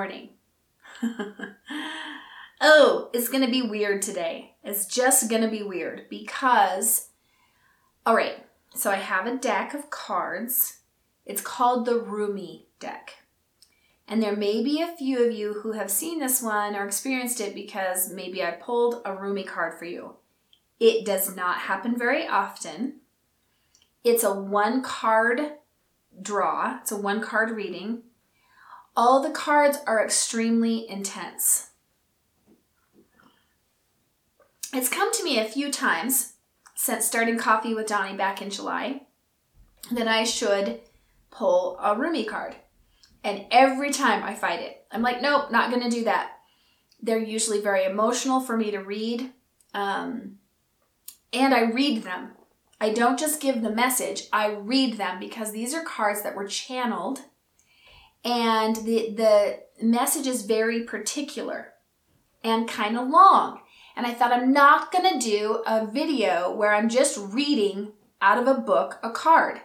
morning. oh, it's going to be weird today. It's just going to be weird because, all right, so I have a deck of cards. It's called the Rumi deck. And there may be a few of you who have seen this one or experienced it because maybe I pulled a Rumi card for you. It does not happen very often. It's a one card draw, it's a one card reading. All the cards are extremely intense. It's come to me a few times since starting Coffee with Dawni back in July that I should pull a Rumi card. And every time I fight it, I'm like, nope, not going to do that. They're usually very emotional for me to read. Um, and I read them. I don't just give the message, I read them because these are cards that were channeled and the the message is very particular and kind of long. And I thought I'm not going to do a video where I'm just reading out of a book a card.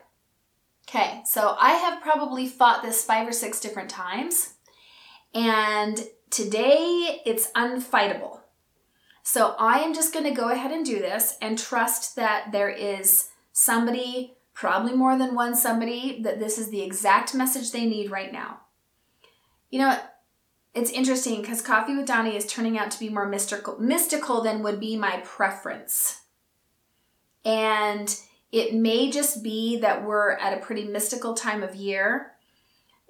Okay, so I have probably fought this five or six different times, and today it's unfightable. So I am just going to go ahead and do this and trust that there is somebody, probably more than one somebody, that this is the exact message they need right now. You know, it's interesting because Coffee with Dawni is turning out to be more mystical, mystical than would be my preference. And it may just be that we're at a pretty mystical time of year.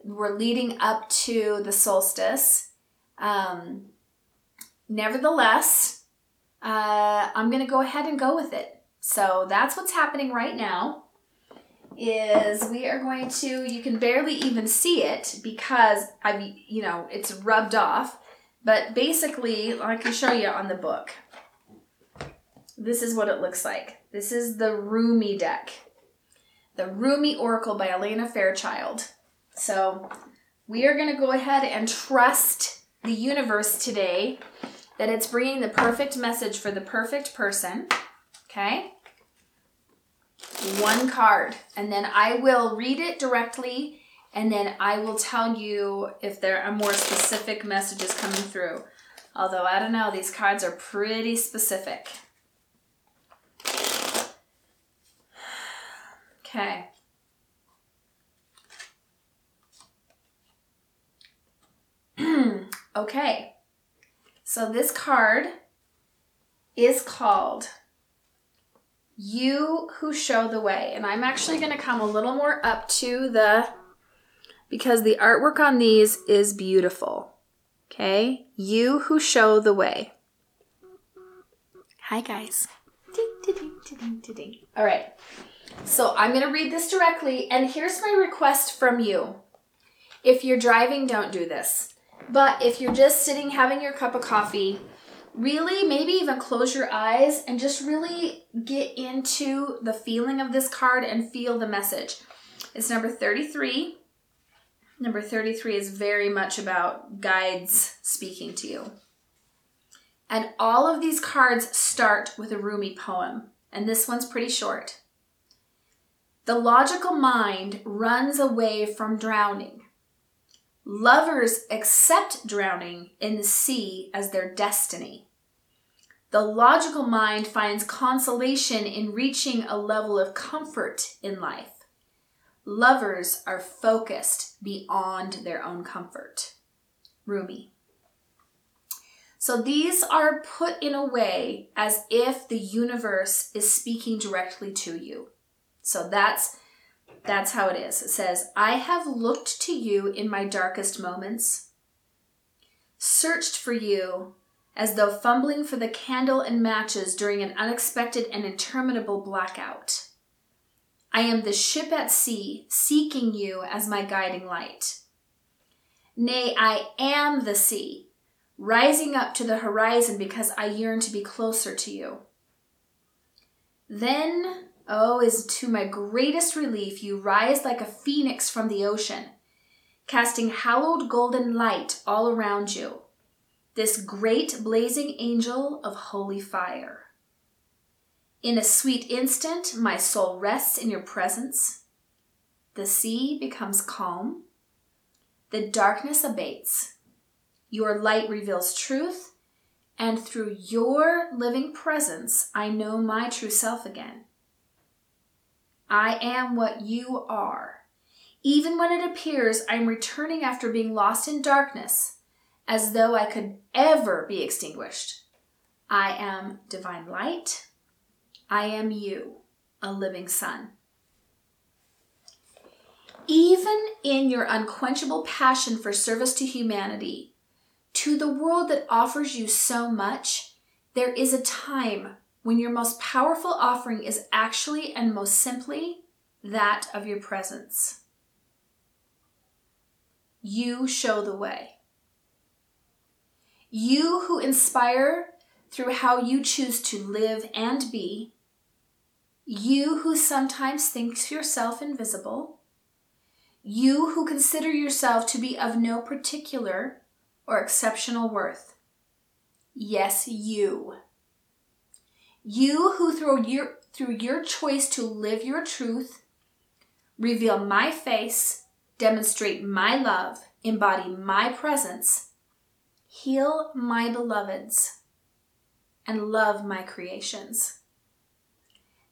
We're leading up to the solstice. Um, nevertheless, uh, I'm going to go ahead and go with it. So that's what's happening right now. Is we are going to, you can barely even see it because I've, you know, it's rubbed off. But basically, I can show you on the book. This is what it looks like. This is the Rumi deck. The Rumi Oracle by Alana Fairchild. So we are going to go ahead and trust the universe today that it's bringing the perfect message for the perfect person. Okay? One card. And then I will read it directly and then I will tell you if there are more specific messages coming through. Although I don't know, these cards are pretty specific. Okay. okay. So this card is called You Who Show the Way. And I'm actually going to come a little more up to the, because the artwork on these is beautiful. Okay? You Who Show the Way. Hi, guys. All right. So I'm going to read this directly. And here's my request from you. If you're driving, don't do this. But if you're just sitting having your cup of coffee, really maybe even close your eyes and just really get into the feeling of this card and feel the message. It's number 33. Number 33 is very much about guides speaking to you. And all of these cards start with a Rumi poem, and this one's pretty short. The logical mind runs away from drowning Lovers accept drowning in the sea as their destiny. The logical mind finds consolation in reaching a level of comfort in life. Lovers are focused beyond their own comfort. Rumi. So these are put in a way as if the universe is speaking directly to you. So that's that's how it is. It says, I have looked to you in my darkest moments, searched for you as though fumbling for the candle and matches during an unexpected and interminable blackout. I am the ship at sea, seeking you as my guiding light. Nay, I am the sea, rising up to the horizon because I yearn to be closer to you. Then Oh, is to my greatest relief you rise like a phoenix from the ocean, casting hallowed golden light all around you, this great blazing angel of holy fire. In a sweet instant, my soul rests in your presence. The sea becomes calm, the darkness abates, Your light reveals truth, and through your living presence, I know my true self again. I am what you are. Even when it appears I'm returning after being lost in darkness, as though I could ever be extinguished. I am divine light. I am you, a living sun. Even in your unquenchable passion for service to humanity, to the world that offers you so much, there is a time when your most powerful offering is actually and most simply that of your presence. You show the way. You who inspire through how you choose to live and be. You who sometimes thinks yourself invisible. You who consider yourself to be of no particular or exceptional worth. Yes, you. You who through your, through your choice to live your truth, reveal my face, demonstrate my love, embody my presence, heal my beloveds, and love my creations.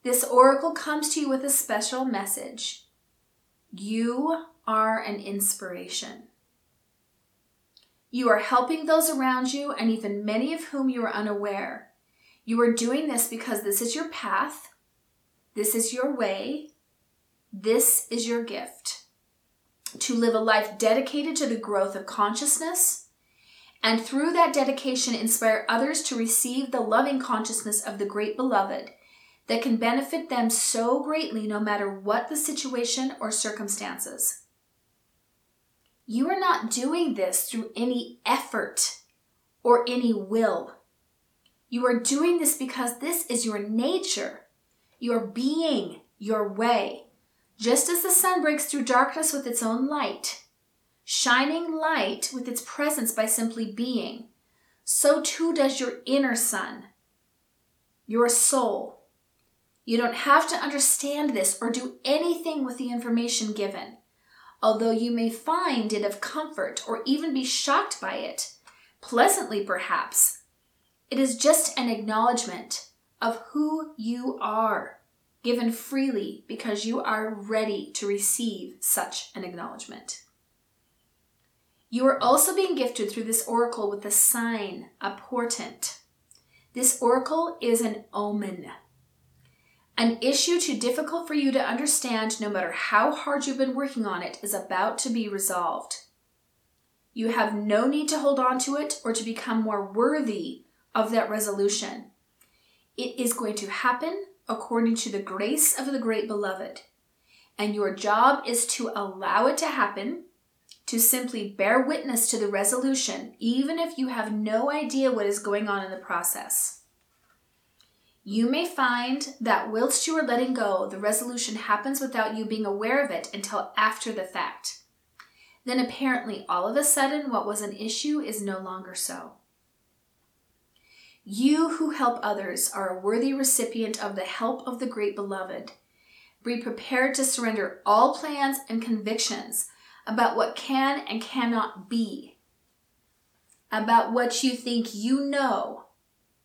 This oracle comes to you with a special message. You are an inspiration. You are helping those around you, and even many of whom you are unaware. You are doing this because this is your path, this is your way, this is your gift. To live a life dedicated to the growth of consciousness, and through that dedication, inspire others to receive the loving consciousness of the great beloved that can benefit them so greatly no matter what the situation or circumstances. You are not doing this through any effort or any will. You are doing this because this is your nature, your being, your way. Just as the sun breaks through darkness with its own light, shining light with its presence by simply being, so too does your inner sun, your soul. You don't have to understand this or do anything with the information given although you may find it of comfort or even be shocked by it, pleasantly perhaps. It is just an acknowledgement of who you are, given freely because you are ready to receive such an acknowledgement. You are also being gifted through this oracle with a sign, a portent. This oracle is an omen an issue too difficult for you to understand, no matter how hard you've been working on it, is about to be resolved. You have no need to hold on to it or to become more worthy of that resolution. It is going to happen according to the grace of the great beloved. And your job is to allow it to happen, to simply bear witness to the resolution, even if you have no idea what is going on in the process. You may find that whilst you are letting go, the resolution happens without you being aware of it until after the fact. Then apparently, all of a sudden, what was an issue is no longer so. You who help others are a worthy recipient of the help of the great beloved. Be prepared to surrender all plans and convictions about what can and cannot be, about what you think you know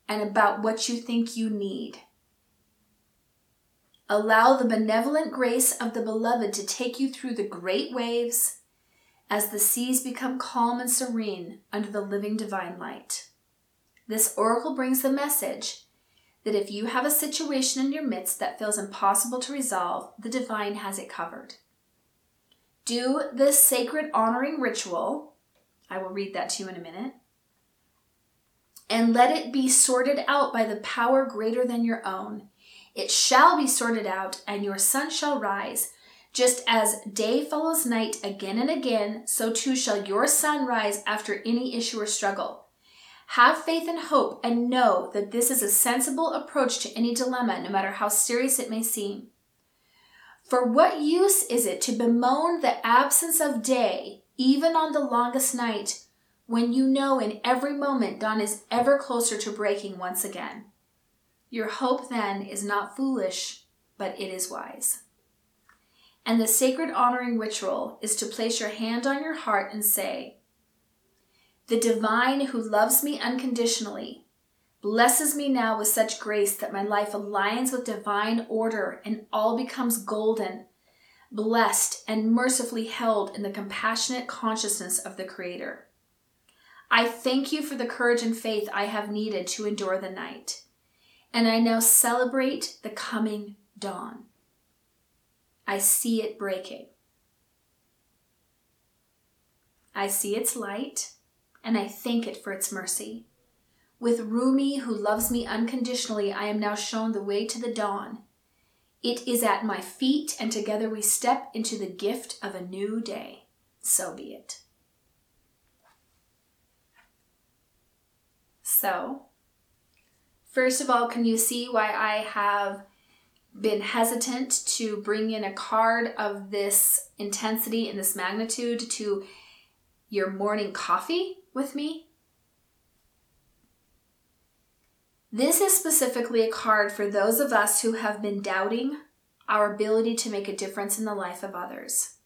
and about what you think you need. Allow the benevolent grace of the beloved to take you through the great waves as the seas become calm and serene under the living divine light. This oracle brings the message that if you have a situation in your midst that feels impossible to resolve, the divine has it covered. Do this sacred honoring ritual. I will read that to you in a minute and let it be sorted out by the power greater than your own. It shall be sorted out, and your sun shall rise. Just as day follows night again and again, so too shall your sun rise after any issue or struggle. Have faith and hope, and know that this is a sensible approach to any dilemma, no matter how serious it may seem. For what use is it to bemoan the absence of day, even on the longest night, when you know in every moment dawn is ever closer to breaking once again. Your hope then is not foolish, but it is wise. And the sacred honoring ritual is to place your hand on your heart and say, the divine who loves me unconditionally, blesses me now with such grace that my life aligns with divine order and all becomes golden, blessed, and mercifully held in the compassionate consciousness of the Creator. I thank you for the courage and faith I have needed to endure the night, and I now celebrate the coming dawn. I see it breaking. I see its light, and I thank it for its mercy. With Rumi, who loves me unconditionally, I am now shown the way to the dawn. It is at my feet, and together we step into the gift of a new day. So be it. So, first of all, can you see why I have been hesitant to bring in a card of this intensity and this magnitude to your morning coffee with me? This is specifically a card for those of us who have been doubting our ability to make a difference in the life of others.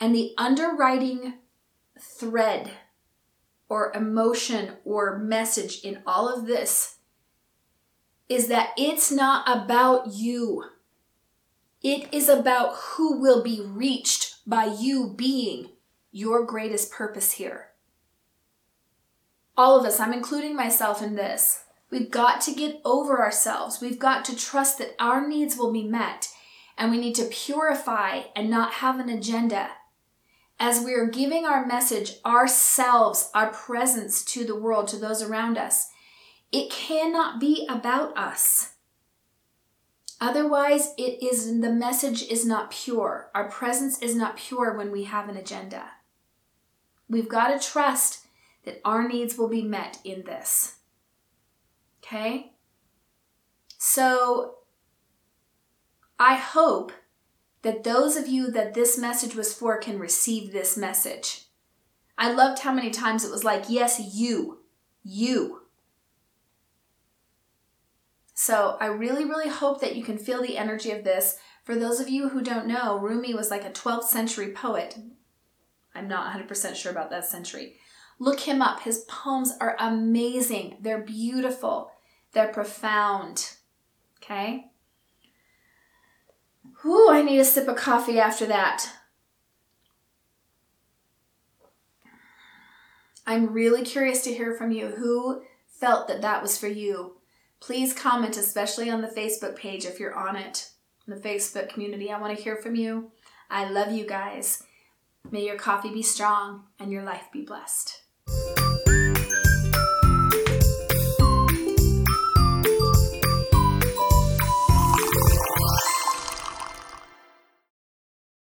And the underwriting thread or emotion or message in all of this is that it's not about you. It is about who will be reached by you being your greatest purpose here. All of us, I'm including myself in this. We've got to get over ourselves. We've got to trust that our needs will be met. And we need to purify and not have an agenda. As we are giving our message, ourselves, our presence to the world, to those around us, it cannot be about us. Otherwise, it is the message is not pure. Our presence is not pure when we have an agenda. We've got to trust that our needs will be met in this. Okay? So, I hope that those of you that this message was for can receive this message. I loved how many times it was like, yes, you, you. So I really, really hope that you can feel the energy of this. For those of you who don't know, Rumi was like a 12th century poet. I'm not 100% sure about that century. Look him up. His poems are amazing. They're beautiful. They're profound. Okay? Ooh, I need a sip of coffee after that. I'm really curious to hear from you who felt that that was for you. Please comment, especially on the Facebook page if you're on it, the Facebook community. I want to hear from you. I love you guys. May your coffee be strong and your life be blessed.